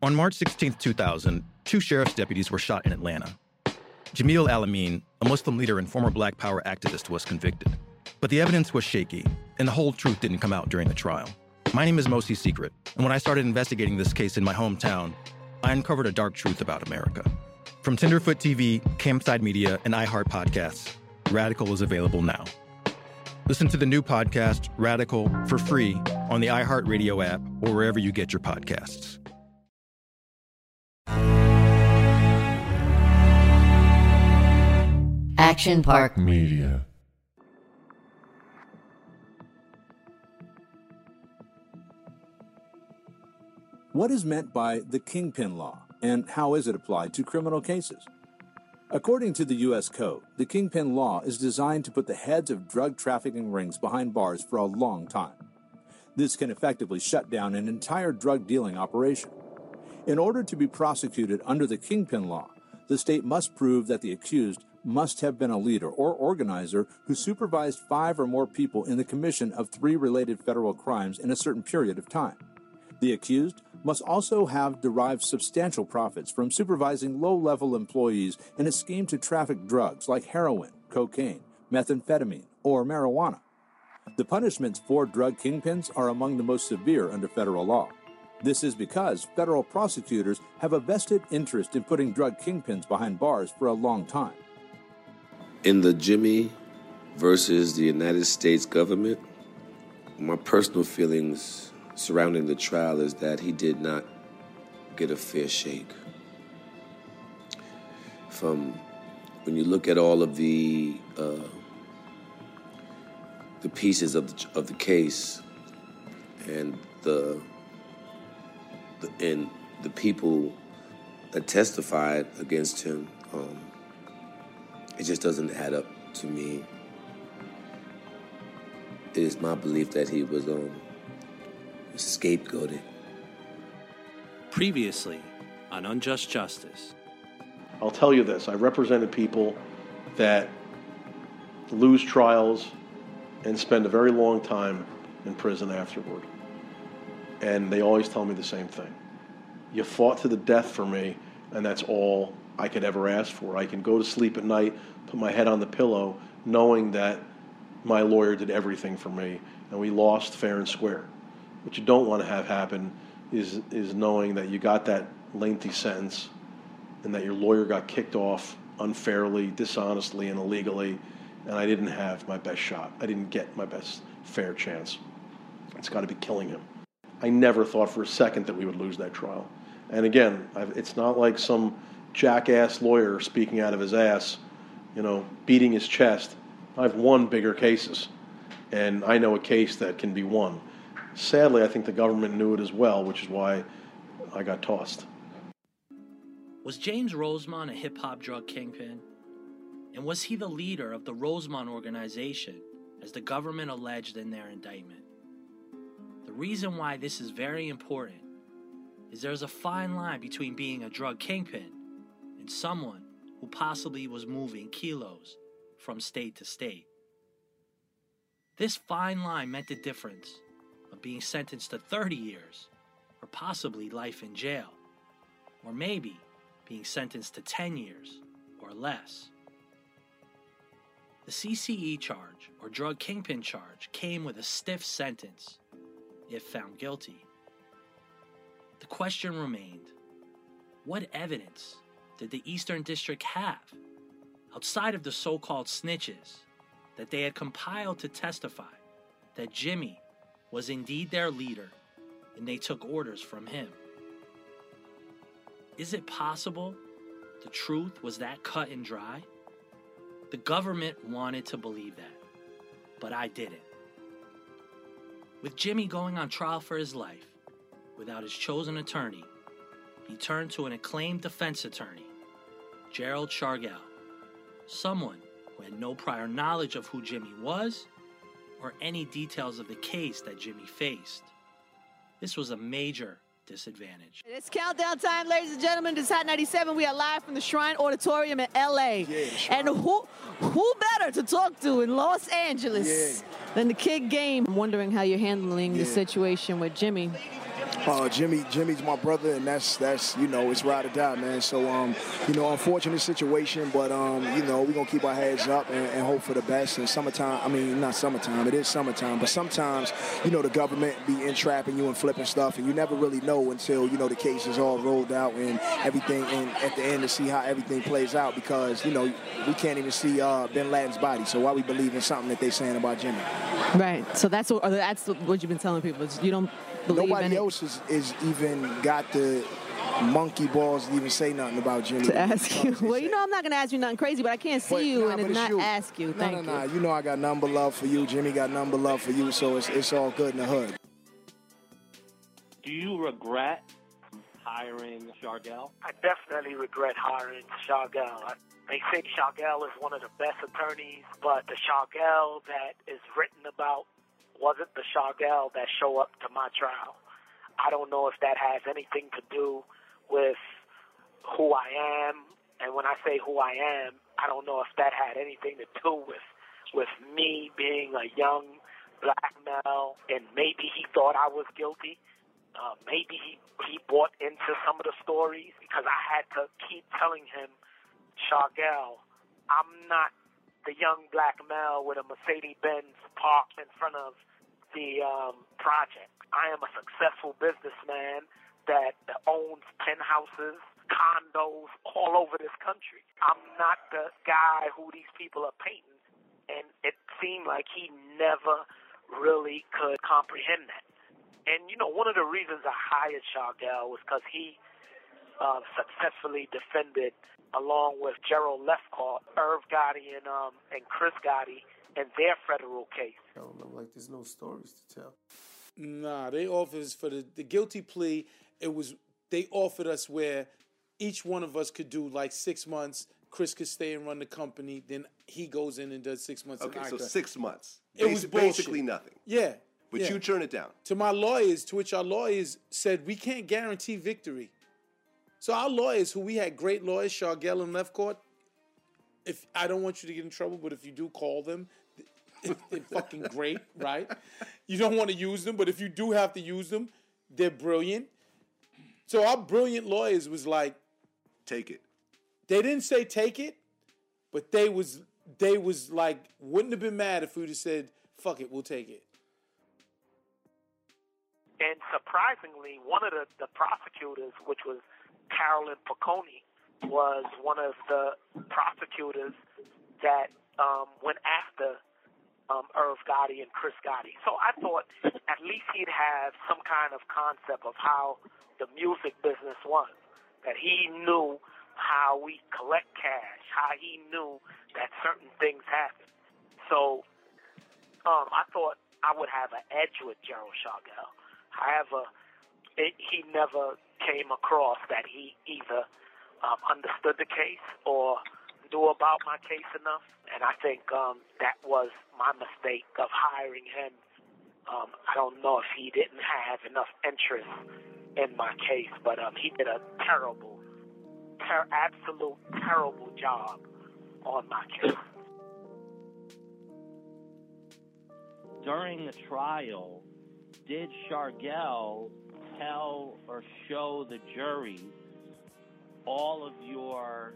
On March 16, 2000, two sheriff's deputies were shot in Atlanta. Jamil Al-Amin, a Muslim leader and former Black Power activist, was convicted. But the evidence was shaky, and the whole truth didn't come out during the trial. My name is Mosi Secret, and when I started investigating this case in my hometown, I uncovered a dark truth about America. From Tenderfoot TV, Campside Media, and iHeart Podcasts, Radical is available now. Listen to the new podcast, Radical, for free on the iHeartRadio app or wherever you get your podcasts. Action Park Media. What is meant by the Kingpin Law, and how is it applied to criminal cases? According to the U.S. Code, the Kingpin Law is designed to put the heads of drug trafficking rings behind bars for a long time. This can effectively shut down an entire drug dealing operation. In order to be prosecuted under the Kingpin Law, the state must prove that the accused must have been a leader or organizer who supervised five or more people in the commission of three related federal crimes in a certain period of time. The accused must also have derived substantial profits from supervising low level employees in a scheme to traffic drugs like heroin, cocaine, methamphetamine, or marijuana. The punishments for drug kingpins are among the most severe under federal law. This is because federal prosecutors have a vested interest in putting drug kingpins behind bars for a long time. In the Jimmy versus the United States government, my personal feelings surrounding the trial is that he did not get a fair shake. From when you look at all of the uh, the pieces of the, of the case and the, the and the people that testified against him, um, it just doesn't add up to me. It is my belief that he was um, scapegoated. Previously on Unjust Justice. I'll tell you this I represented people that lose trials and spend a very long time in prison afterward. And they always tell me the same thing. You fought to the death for me, and that's all I could ever ask for. I can go to sleep at night, put my head on the pillow, knowing that my lawyer did everything for me, and we lost fair and square. What you don't want to have happen is is knowing that you got that lengthy sentence and that your lawyer got kicked off unfairly, dishonestly, and illegally, and I didn't have my best shot. I didn't get my best fair chance. It's got to be killing him. I never thought for a second that we would lose that trial. And again, I've, it's not like some jackass lawyer speaking out of his ass, you know, beating his chest. I've won bigger cases, and I know a case that can be won. Sadly, I think the government knew it as well, which is why I got tossed. Was James Rosemond a hip hop drug kingpin? And was he the leader of the Rosemond organization, as the government alleged in their indictment? The reason why this is very important is there's a fine line between being a drug kingpin someone who possibly was moving kilos from state to state. This fine line meant the difference of being sentenced to 30 years or possibly life in jail, or maybe being sentenced to 10 years or less. The CCE charge, or drug kingpin charge, came with a stiff sentence if found guilty. The question remained what evidence did the Eastern District have, outside of the so called snitches, that they had compiled to testify that Jimmy was indeed their leader and they took orders from him? Is it possible the truth was that cut and dry? The government wanted to believe that, but I didn't. With Jimmy going on trial for his life, without his chosen attorney, he turned to an acclaimed defense attorney, Gerald Shargel, someone who had no prior knowledge of who Jimmy was or any details of the case that Jimmy faced. This was a major disadvantage. It's countdown time, ladies and gentlemen. This is Hot 97. We are live from the Shrine Auditorium in LA. and who who better to talk to in Los Angeles than the kid game? I'm wondering how you're handling the situation with Jimmy. Uh, Jimmy, Jimmy's my brother, and that's that's you know it's ride or die, man. So um, you know, unfortunate situation, but um, you know, we're gonna keep our heads up and, and hope for the best. And summertime, I mean, not summertime, it is summertime, but sometimes you know the government be entrapping you and flipping stuff, and you never really know until you know the case is all rolled out and everything, and at the end to see how everything plays out because you know we can't even see uh, Bin Laden's body. So why we believe in something that they're saying about Jimmy? Right. So that's what that's what you've been telling people. You don't believe Nobody in else is, is even got the monkey balls to even say nothing about Jimmy. to ask you. Well, you know, I'm not going to ask you nothing crazy, but I can't see But, you nah, and but then not you. ask you. No, Thank no, no. you. You know I got number love for you. Jimmy got number love for you, so it's, it's all good in the hood. Do you regret hiring Shargel? I definitely regret hiring Shargel. I, they say Shargel is one of the best attorneys, but the Shargel that is written about wasn't the Shargel that show up to my trial. I don't know if that has anything to do with who I am, and when I say who I am, I don't know if that had anything to do with with me being a young black male, and maybe he thought I was guilty. Uh, maybe he, he bought into some of the stories because I had to keep telling him, Shargel, I'm not the young black male with a Mercedes Benz parked in front of the um, project. I am a successful businessman that owns penthouses, condos all over this country. I'm not the guy who these people are painting. And it seemed like he never really could comprehend that. And you know, one of the reasons I hired Shargel was because he uh, successfully defended, along with Gerald Lefcourt, Irv Gotti, and um, and Chris Gotti in their federal case. I don't know, like there's no stories to tell. Nah, they offered us for the, the guilty plea. It was they offered us where each one of us could do like six months. Chris could stay and run the company. Then he goes in and does six months. Okay, in so six months. It was bullshit. basically nothing. Yeah, But yeah. you turn it down. to my lawyers, to which our lawyers said we can't guarantee victory. So our lawyers, who we had great lawyers, Shargel and Lefcourt, if I don't want you to get in trouble, but if you do call them, they're fucking great, right? You don't want to use them, but if you do have to use them, they're brilliant. So our brilliant lawyers was like, Take it. they didn't say take it, but they was they was like wouldn't have been mad if we'd have said fuck it, we'll take it. And surprisingly, one of the, the prosecutors, which was Carolyn Piccone, was one of the prosecutors that um, went after um, Irv Gotti and Chris Gotti. So I thought at least he'd have some kind of concept of how the music business was, that he knew how we collect cash, how he knew that certain things happen. So um, I thought I would have an edge with Gerald Shargel. However, it, he never came across that he either um, understood the case or knew about my case enough. And I think um, that was my mistake of hiring him. Um, I don't know if he didn't have enough interest in my case, but um, he did a terrible, ter- absolute terrible job on my case. During the trial, did Shargel tell or show the jury all of your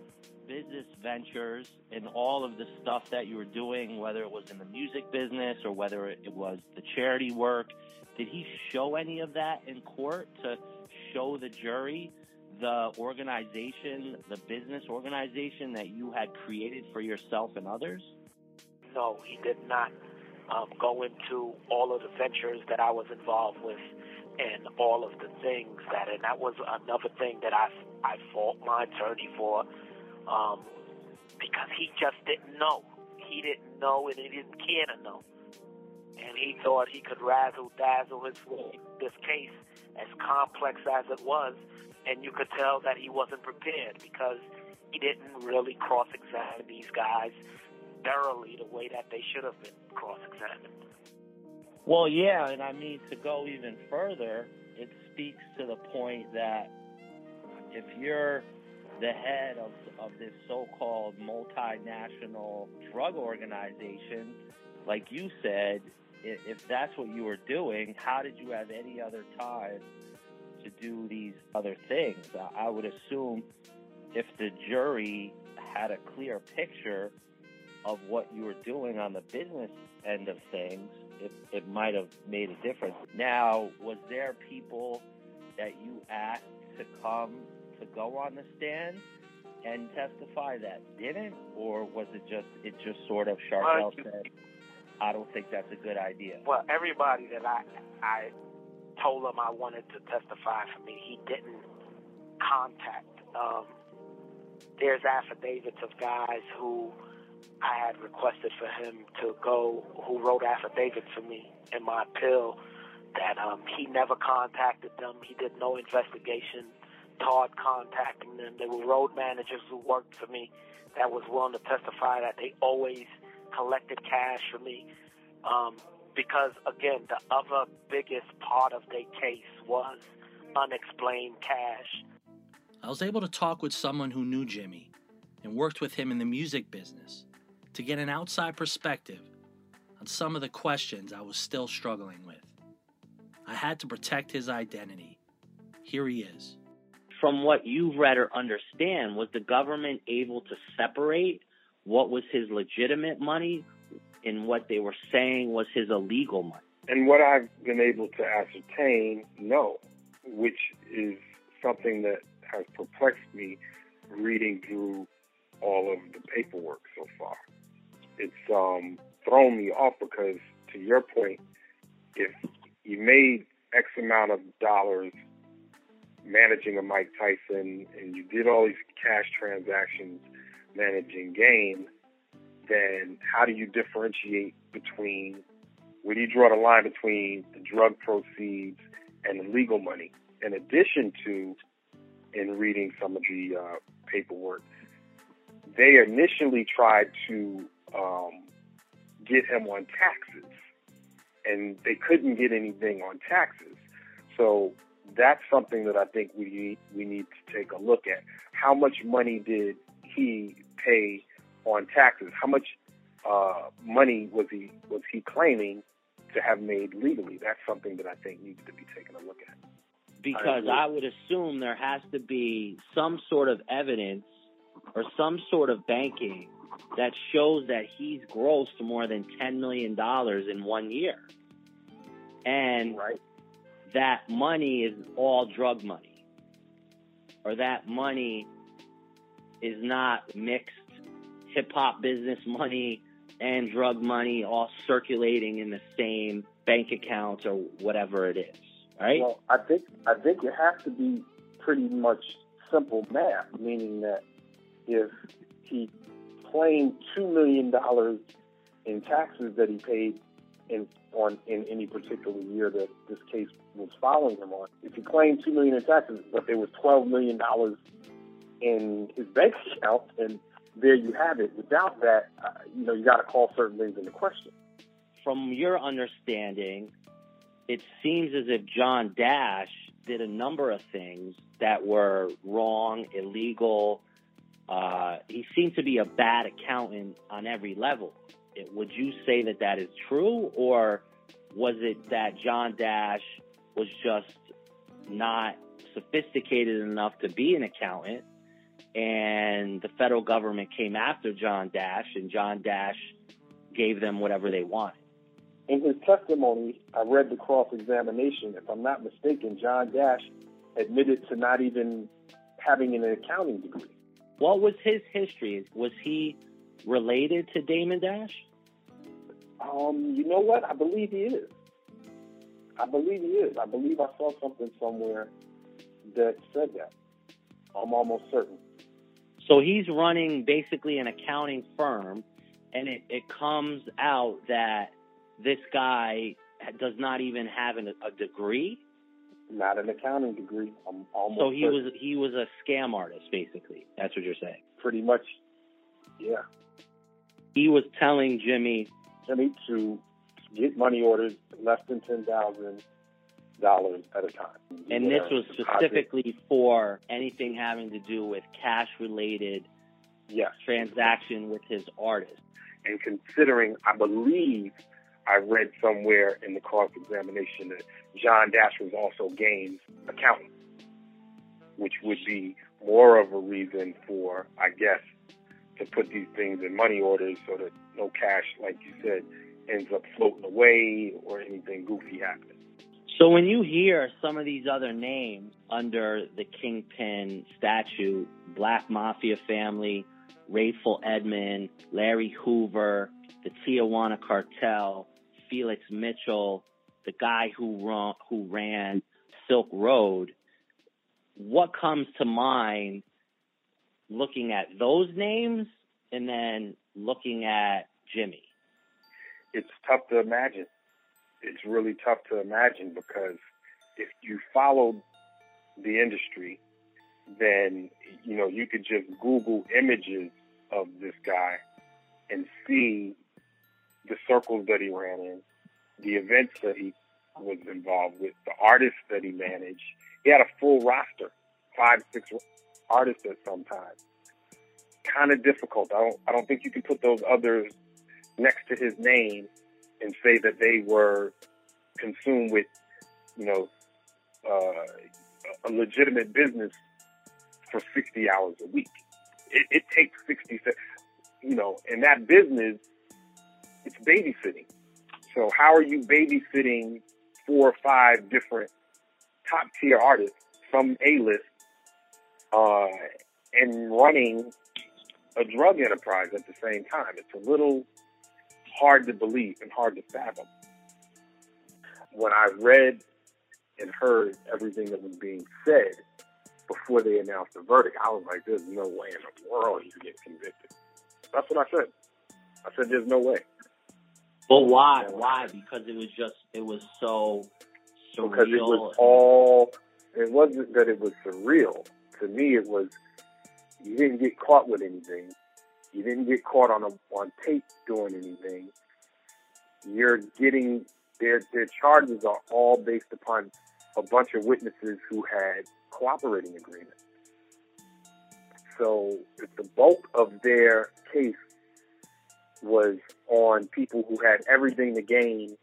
business ventures and all of the stuff that you were doing, whether it was in the music business or whether it was the charity work? Did he show any of that in court to show the jury the organization, the business organization that you had created for yourself and others? No, he did not um, go into all of the ventures that I was involved with and all of the things that, and that was another thing that I, I fault my attorney for um, because he just didn't know. He didn't know and he didn't care to know. And he thought he could razzle dazzle his this case as complex as it was, and you could tell that he wasn't prepared because he didn't really cross examine these guys thoroughly the way that they should have been cross examined. Well, yeah, and I mean to go even further, it speaks to the point that if you're the head of, of this so-called multinational drug organization, like you said, if that's what you were doing, how did you have any other time to do these other things. I would assume if the jury had a clear picture of what you were doing on the business end of things, it, it might have made a difference. Now, was there people that you asked to come to go on the stand and testify that didn't, or was it just it just sort of Shargel said, "I don't think that's a good idea." Well, everybody that I I told him I wanted to testify for me, he didn't contact. Um, there's affidavits of guys who I had requested for him to go, who wrote affidavits for me in my appeal, that um, he never contacted them. He did no investigation Todd contacting them. There were road managers who worked for me that was willing to testify that they always collected cash for me. Um, because again, the other biggest part of their case was unexplained cash. I was able to talk with someone who knew Jimmy and worked with him in the music business to get an outside perspective on some of the questions I was still struggling with. I had to protect his identity. Here he is from what you've read or understand, was the government able to separate what was his legitimate money and what they were saying was his illegal money? And what I've been able to ascertain, no, which is something that has perplexed me reading through all of the paperwork so far. It's um, thrown me off because, to your point, if you made X amount of dollars managing a Mike Tyson and you did all these cash transactions managing game, then how do you differentiate between where do you draw the line between the drug proceeds and the legal money? In addition to, in reading some of the uh, paperwork, they initially tried to um, get him on taxes, and they couldn't get anything on taxes. So that's something that I think we need, we need to take a look at. How much money did he pay on taxes? How much uh, money was he was he claiming to have made legally? That's something that I think needs to be taken a look at. Because I, I would assume there has to be some sort of evidence or some sort of banking that shows that he's grossed more than ten million dollars in one year. And right that money is all drug money or that money is not mixed hip hop business money and drug money all circulating in the same bank account or whatever it is, right? Well, I think I think it has to be pretty much simple math, meaning that if he claimed two million dollars in taxes that he paid in on in any particular year that this case was following him on. If he claimed two million in taxes, but there was twelve million dollars in his bank account, and there you have it. Without that, uh, you know, you got to call certain things into question. From your understanding, it seems as if John Dash did a number of things that were wrong, illegal. Uh, he seemed to be a bad accountant on every level. Would you say that that is true, or was it that John Dash was just not sophisticated enough to be an accountant, and the federal government came after John Dash, and John Dash gave them whatever they wanted? In his testimony, I read the cross examination. If I'm not mistaken, John Dash admitted to not even having an accounting degree. What was his history? Was he related to Damon Dash? Um, you know what? I believe he is. I believe he is. I believe I saw something somewhere that said that. I'm almost certain. So he's running basically an accounting firm, and it, it comes out that this guy does not even have an, a degree. Not an accounting degree. I'm almost. So he certain. was he was a scam artist, basically. That's what you're saying. Pretty much. Yeah. He was telling Jimmy Jimmy to get money orders less than ten thousand dollars at a time. And this was specifically for anything having to do with cash related yes. transaction with his artist. And considering, I believe, I read somewhere in the cross examination that John Dash was also Gaines' accountant, which would be more of a reason for, I guess, to put these things in money orders so that no cash, like you said, ends up floating away or anything goofy happens. So when you hear some of these other names under the Kingpin statute, Black Mafia family, Rayful Edmond, Larry Hoover, the Tijuana cartel, Felix Mitchell, the guy who ran, who ran Silk Road, what comes to mind looking at those names and then looking at Jimmy? It's tough to imagine. It's really tough to imagine because if you followed the industry, then you know you could just Google images of this guy and see the circles that he ran in, the events that he was involved with, the artists that he managed. He had a full roster, five, six artists at some time. Kind of difficult. I don't. I don't think you can put those others next to his name and say that they were consumed with, you know, uh, a legitimate business for 60 hours a week. It, it takes 60, you know, in that business, it's babysitting. So how are you babysitting four or five different top tier artists from A list, uh, and running a drug enterprise at the same time? It's a little hard to believe and hard to fathom. When I read and heard everything that was being said before they announced the verdict, I was like, there's no way in the world he's getting convicted. That's what I said. I said, there's no way. But why? Why? Because it was just, it was so surreal. Because it was all, it wasn't that it was surreal. To me, it was, you didn't get caught with anything. You didn't get caught on a, on tape doing anything. You're getting their their charges are all based upon a bunch of witnesses who had cooperating agreements. So if the bulk of their case was on people who had everything to gain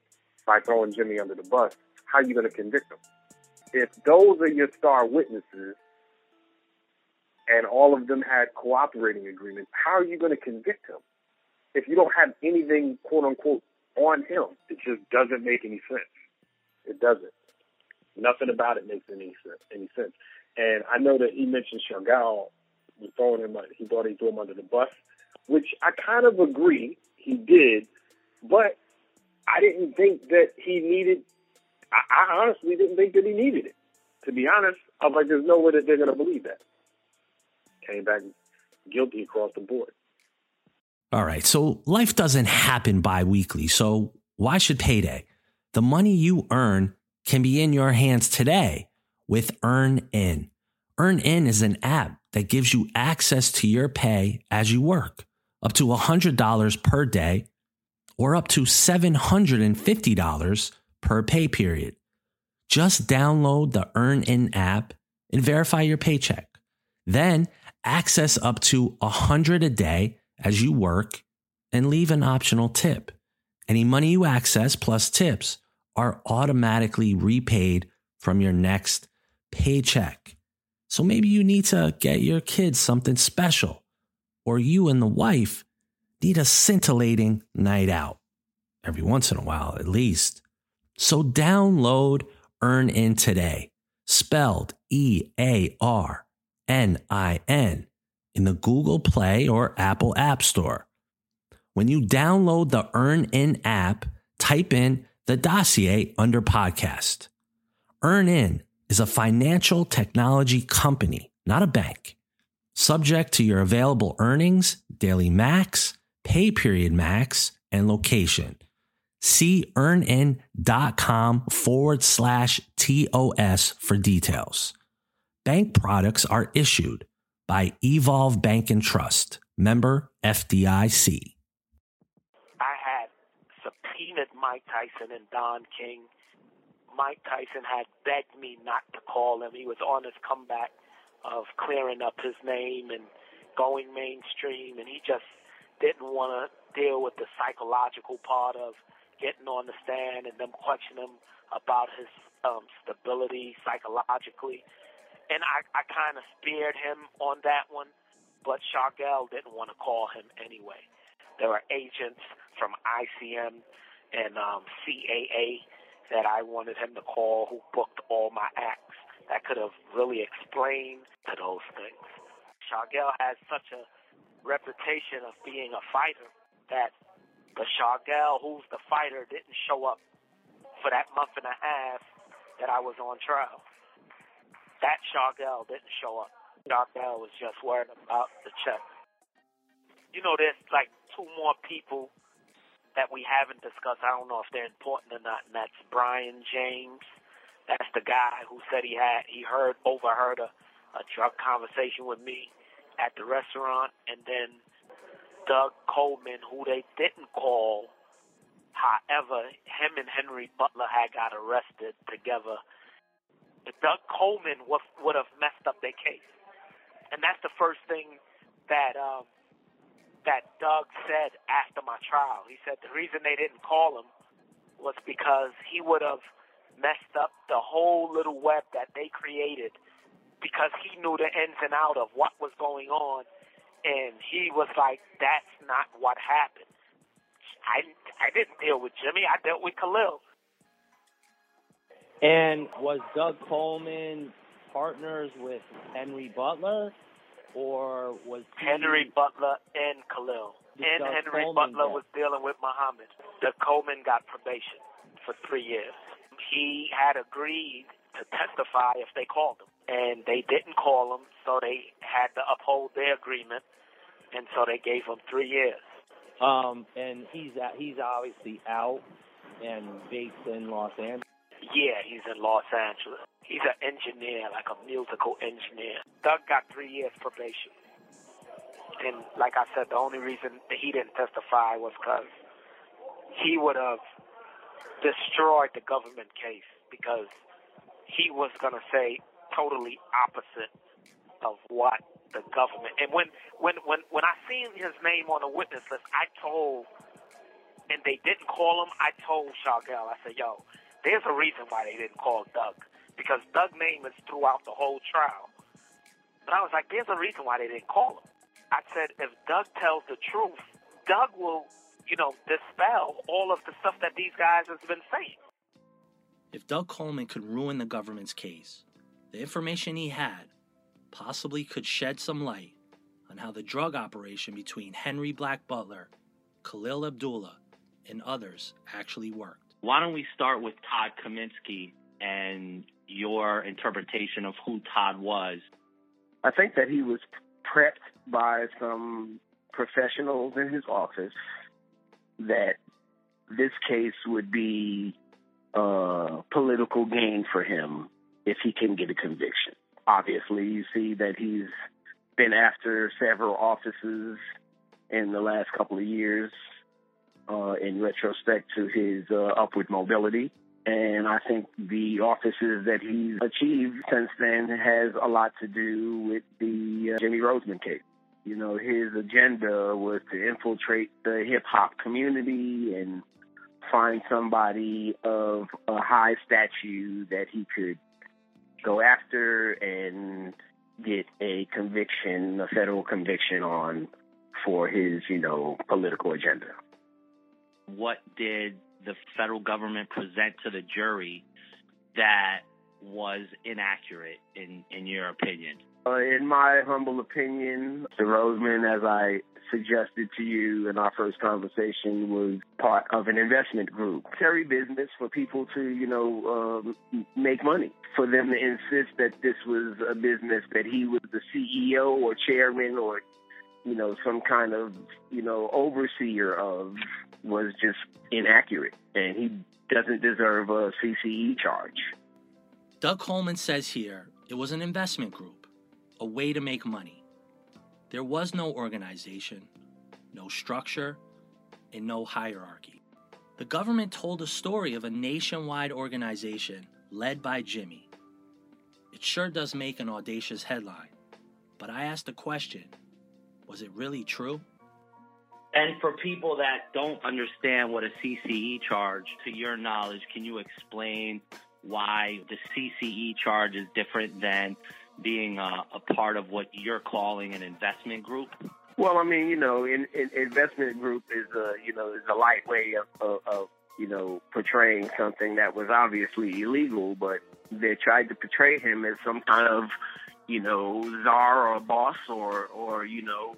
by throwing Jimmy under the bus, how are you going to convict them? If those are your star witnesses and all of them had cooperating agreements, how are you going to convict him? If you don't have anything, quote unquote, on him, it just doesn't make any sense. It doesn't. Nothing about it makes any sense. Any sense. And I know that he mentioned Shargel was throwing him. He thought he threw him under the bus, which I kind of agree he did, but I didn't think that he needed. I, I honestly didn't think that he needed it. To be honest, I was like, "There's no way that they're going to believe that." Came back guilty across the board. All right. So life doesn't happen bi weekly. So why should payday? The money you earn can be in your hands today with EarnIn. EarnIn is an app that gives you access to your pay as you work, up to $100 per day or up to $750 per pay period. Just download the EarnIn app and verify your paycheck. Then access up to 100 a day as you work and leave an optional tip. Any money you access plus tips are automatically repaid from your next paycheck. So maybe you need to get your kids something special, or you and the wife need a scintillating night out. Every once in a while, at least. So download EarnIn today, spelled E A R N I N in the Google Play or Apple App Store. When you download the EarnIn app, type in the dossier under podcast. EarnIn is a financial technology company, not a bank. Subject to your available earnings, daily max, pay period max, and location. See earnin.com forward slash TOS for details. Bank products are issued by Evolve Bank and Trust, member FDIC. I had subpoenaed Mike Tyson and Don King. Mike Tyson had begged me not to call him. He was on his comeback of clearing up his name and going mainstream, and he just didn't want to deal with the psychological part of getting on the stand and them questioning him about his um, stability psychologically. And I, I kind of spared him on that one, but Shargel didn't want to call him anyway. There are agents from ICM and um, CAA that I wanted him to call who booked all my acts that could have really explained to those things. Shargel has such a reputation of being a fighter that the Shargel, who's the fighter, didn't show up for that month and a half that I was on trial. That Shargel didn't show up. Shargel was just worried about the check. You know, there's like two more people that we haven't discussed. I don't know if they're important or not, and that's Brian James. That's the guy who said he had he heard overheard a, a drug conversation with me at the restaurant, and then Doug Coleman, who they didn't call. However, him and Henry Butler had got arrested together. Doug Coleman would, would have messed up their case, and that's the first thing that um, that Doug said after my trial. He said the reason they didn't call him was because he would have messed up the whole little web that they created because he knew the ins and out of what was going on and he was like that's not what happened. I i didn't deal with jimmy i dealt with khalil. And was doug coleman partners with henry butler or was he... henry butler and khalil. And Doug henry Coleman butler was dealing with muhammad. Doug coleman got probation for three years he had agreed to testify if they called him. And they didn't call him, so they had to uphold their agreement, and so they gave him three years. Um, and he's he's obviously out and based in Los Angeles. Yeah, he's in Los Angeles. He's an engineer, like a musical engineer. Doug got three years probation. And like I said, the only reason that he didn't testify was because he would have destroyed the government case because he was going to say totally opposite of what the government. And when when when when I seen his name on the witness list, I told, and they didn't call him. I told Shargel, I said, "Yo, there's a reason why they didn't call Doug because Doug's name is throughout the whole trial." But I was like, "There's a reason why they didn't call him." I said, "If Doug tells the truth, Doug will." You know, dispel all of the stuff that these guys has been saying. If Doug Coleman could ruin the government's case, the information he had possibly could shed some light on how the drug operation between Henry Black Butler, Khalil Abdullah, and others actually worked. Why don't we start with Todd Kaminsky and your interpretation of who Todd was? I think that he was prepped by some professionals in his office that this case would be uh, political gain for him if he can get a conviction. Obviously, you see that he's been after several offices in the last couple of years uh, in retrospect to his uh, upward mobility. And I think the offices that he's achieved since then has a lot to do with the uh, Jimmy Rosemond case. You know, his agenda was to infiltrate the hip hop community and find somebody of a high stature that he could go after and get a conviction, a federal conviction on for his, you know, political agenda. What did the federal government present to the jury that was inaccurate in, in your opinion? Uh, in my humble opinion, the Rosemond, as I suggested to you in our first conversation, was part of an investment group. Terry business for people to, you know, um, make money. For them to insist that this was a business that he was the CEO or chairman or, you know, some kind of, you know, overseer of was just inaccurate. And he doesn't deserve a CCE charge. Doug Coleman says here it was an investment group, a way to make money. There was no organization, no structure, and no hierarchy. The government told a story of a nationwide organization led by Jimmy. It sure does make an audacious headline, but I asked the question was it really true? And for people that don't understand what a CCE charge, to your knowledge, can you explain why the CCE charge is different than being a, a part of what you're calling an investment group? Well, I mean, you know, in, in investment group is a you know is a light way of, of, of you know portraying something that was obviously illegal, but they tried to portray him as some kind of you know czar or boss or or you know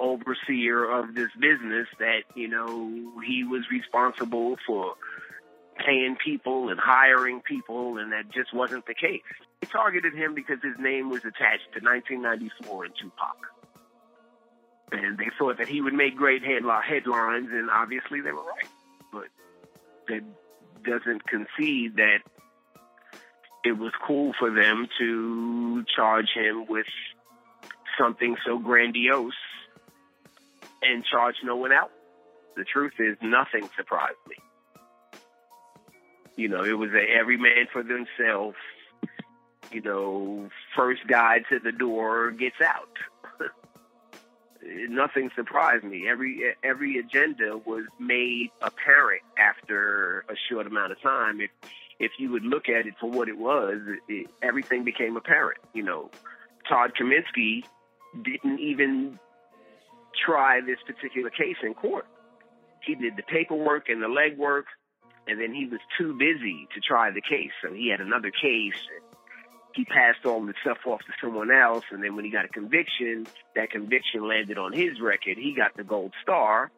overseer of this business that you know he was responsible for paying people and hiring people, and that just wasn't the case. They targeted him because his name was attached to 1994 and Tupac. And they thought that he would make great headlines, and obviously they were right. But that doesn't concede that it was cool for them to charge him with something so grandiose and charge no one else. The truth is, nothing surprised me. You know, it was a every man for themselves. You know, first guy to the door gets out. Nothing surprised me. Every every agenda was made apparent after a short amount of time. If if you would look at it for what it was, it, everything became apparent. You know, Todd Kaminsky didn't even try this particular case in court. He did the paperwork and the legwork and then he was too busy to try the case. So he had another case. He passed all the stuff off to someone else, and then when he got a conviction, that conviction landed on his record. He got the gold star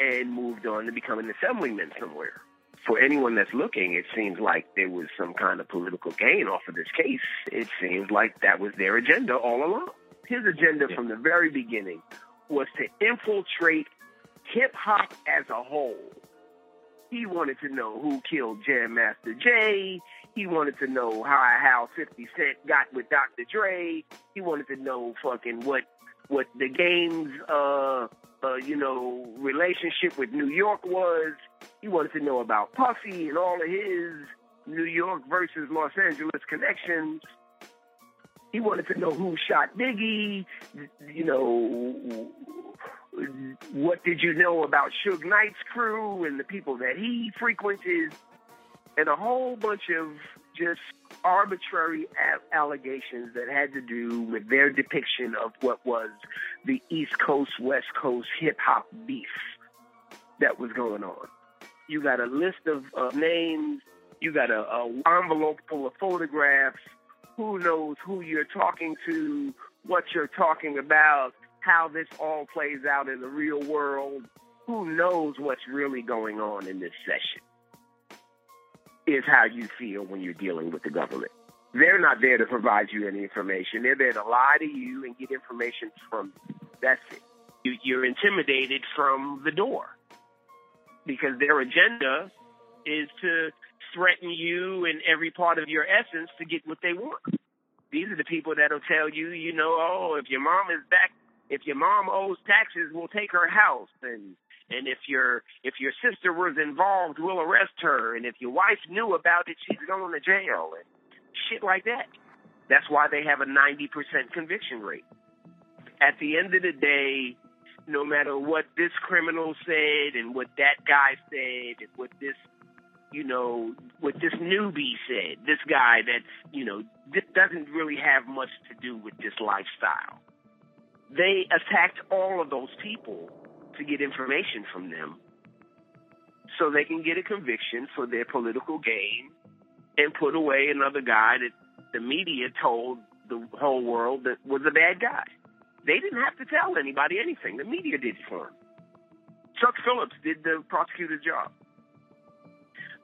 and moved on to become an assemblyman somewhere. For anyone that's looking, it seems like there was some kind of political gain off of this case. It seems like that was their agenda all along. His agenda from the very beginning was to infiltrate hip hop as a whole he wanted to know who killed Jam Master Jay. He wanted to know how how 50 Cent got with Dr. Dre. He wanted to know fucking what what the game's uh uh you know relationship with New York was. He wanted to know about Puffy and all of his New York versus Los Angeles connections. He wanted to know who shot Biggie, you know, what did you know about Suge Knight's crew and the people that he frequented, and a whole bunch of just arbitrary allegations that had to do with their depiction of what was the East Coast West Coast hip hop beef that was going on. You got a list of uh, names. You got a envelope full of photographs. Who knows who you're talking to? What you're talking about? how this all plays out in the real world, who knows what's really going on in this session, is how you feel when you're dealing with the government. They're not there to provide you any information. They're there to lie to you and get information from. That's it. You're intimidated from the door because their agenda is to threaten you and every part of your essence to get what they want. These are the people that'll tell you, you know, oh, if your mom is back if your mom owes taxes, we'll take her house and and if your if your sister was involved, we'll arrest her. And if your wife knew about it, she's going to jail and shit like that. That's why they have a 90% conviction rate. At the end of the day, no matter what this criminal said and what that guy said and what this, you know, what this newbie said, this guy that, you know, this doesn't really have much to do with this lifestyle they attacked all of those people to get information from them so they can get a conviction for their political gain and put away another guy that the media told the whole world that was a bad guy. They didn't have to tell anybody anything. The media did it for them. Chuck Phillips did the prosecutor's job.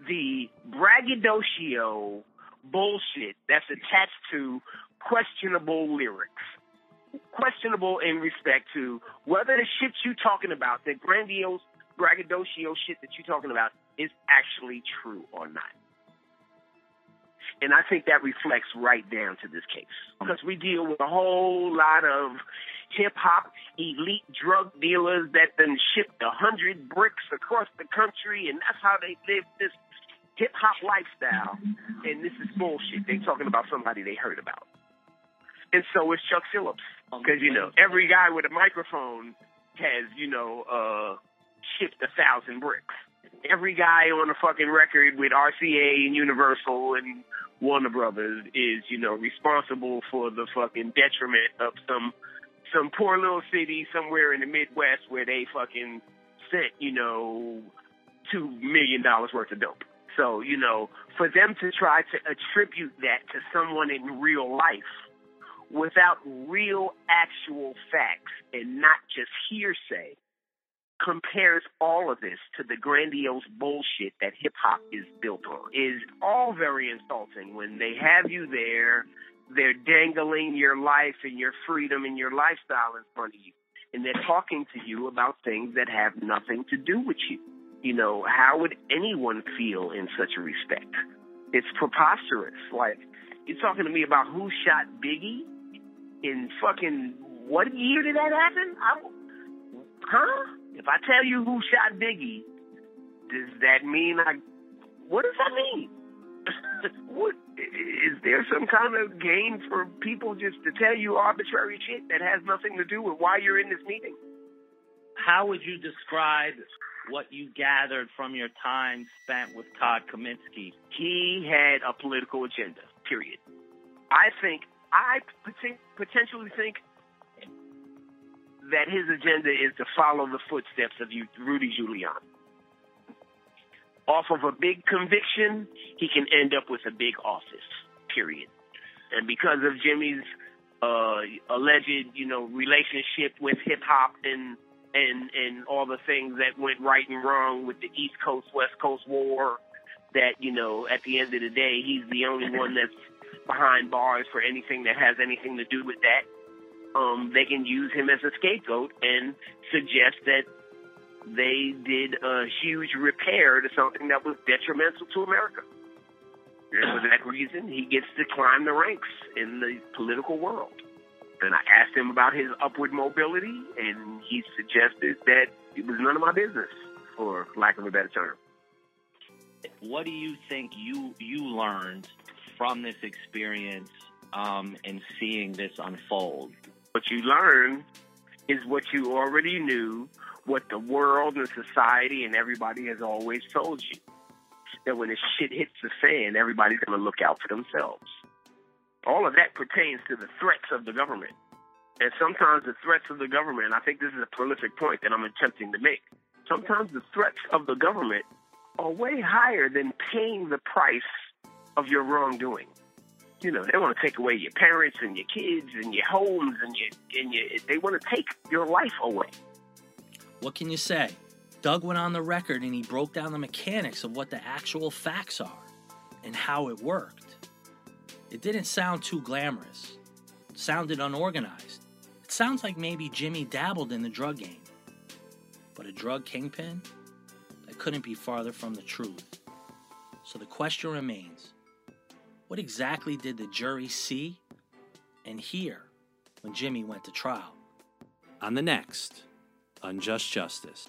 The braggadocio bullshit that's attached to questionable lyrics questionable in respect to whether the shit you're talking about, the grandiose braggadocio shit that you're talking about, is actually true or not. And I think that reflects right down to this case because we deal with a whole lot of hip hop elite drug dealers that then shipped a hundred bricks across the country, and that's how they live this hip hop lifestyle. And this is bullshit. They talking about somebody they heard about. And so is Chuck Phillips. Because, you know, every guy with a microphone has, you know, uh, shipped a thousand bricks. Every guy on a fucking record with RCA and Universal and Warner Brothers is, you know, responsible for the fucking detriment of some some poor little city somewhere in the Midwest where they fucking sent, you know, two million dollars worth of dope. So, you know, for them to try to attribute that to someone in real life without real actual facts and not just hearsay compares all of this to the grandiose bullshit that hip hop is built on is all very insulting when they have you there, they're dangling your life and your freedom and your lifestyle in front of you. And they're talking to you about things that have nothing to do with you. You know, how would anyone feel in such a respect? It's preposterous. Like, you're talking to me about who shot Biggie in fucking what year did that happen? I, huh? If I tell you who shot Biggie, does that mean I? What does that mean? what is there some kind of game for people just to tell you arbitrary shit that has nothing to do with why you're in this meeting? How would you describe what you gathered from your time spent with Todd Kaminsky? He had a political agenda. Period. I think I potentially think that his agenda is to follow the footsteps of Rudy Giuliani. Off of a big conviction, he can end up with a big office. Period. And because of Jimmy's uh, alleged, you know, relationship with hip hop and and and all the things that went right and wrong with the East Coast West Coast war, that you know, at the end of the day, he's the only one that's behind bars for anything that has anything to do with that. Um, they can use him as a scapegoat and suggest that they did a huge repair to something that was detrimental to America. And for that reason, he gets to climb the ranks in the political world. And I asked him about his upward mobility, and he suggested that it was none of my business, for lack of a better term. What do you think you you learned from this experience um, and seeing this unfold? What you learn is what you already knew, what the world and society and everybody has always told you. That when the shit hits the fan, everybody's going to look out for themselves. All of that pertains to the threats of the government. And sometimes the threats of the government, I think this is a prolific point that I'm attempting to make. Sometimes the threats of the government are way higher than paying the price of your wrongdoing. You know, they want to take away your parents and your kids and your homes and your and your they want to take your life away. What can you say? Doug went on the record and he broke down the mechanics of what the actual facts are and how it worked. It didn't sound too glamorous. It sounded unorganized. It sounds like maybe Jimmy dabbled in the drug game. But a drug kingpin? That couldn't be farther from the truth. So the question remains what exactly did the jury see and hear when Jimmy went to trial? On the next Unjust Justice.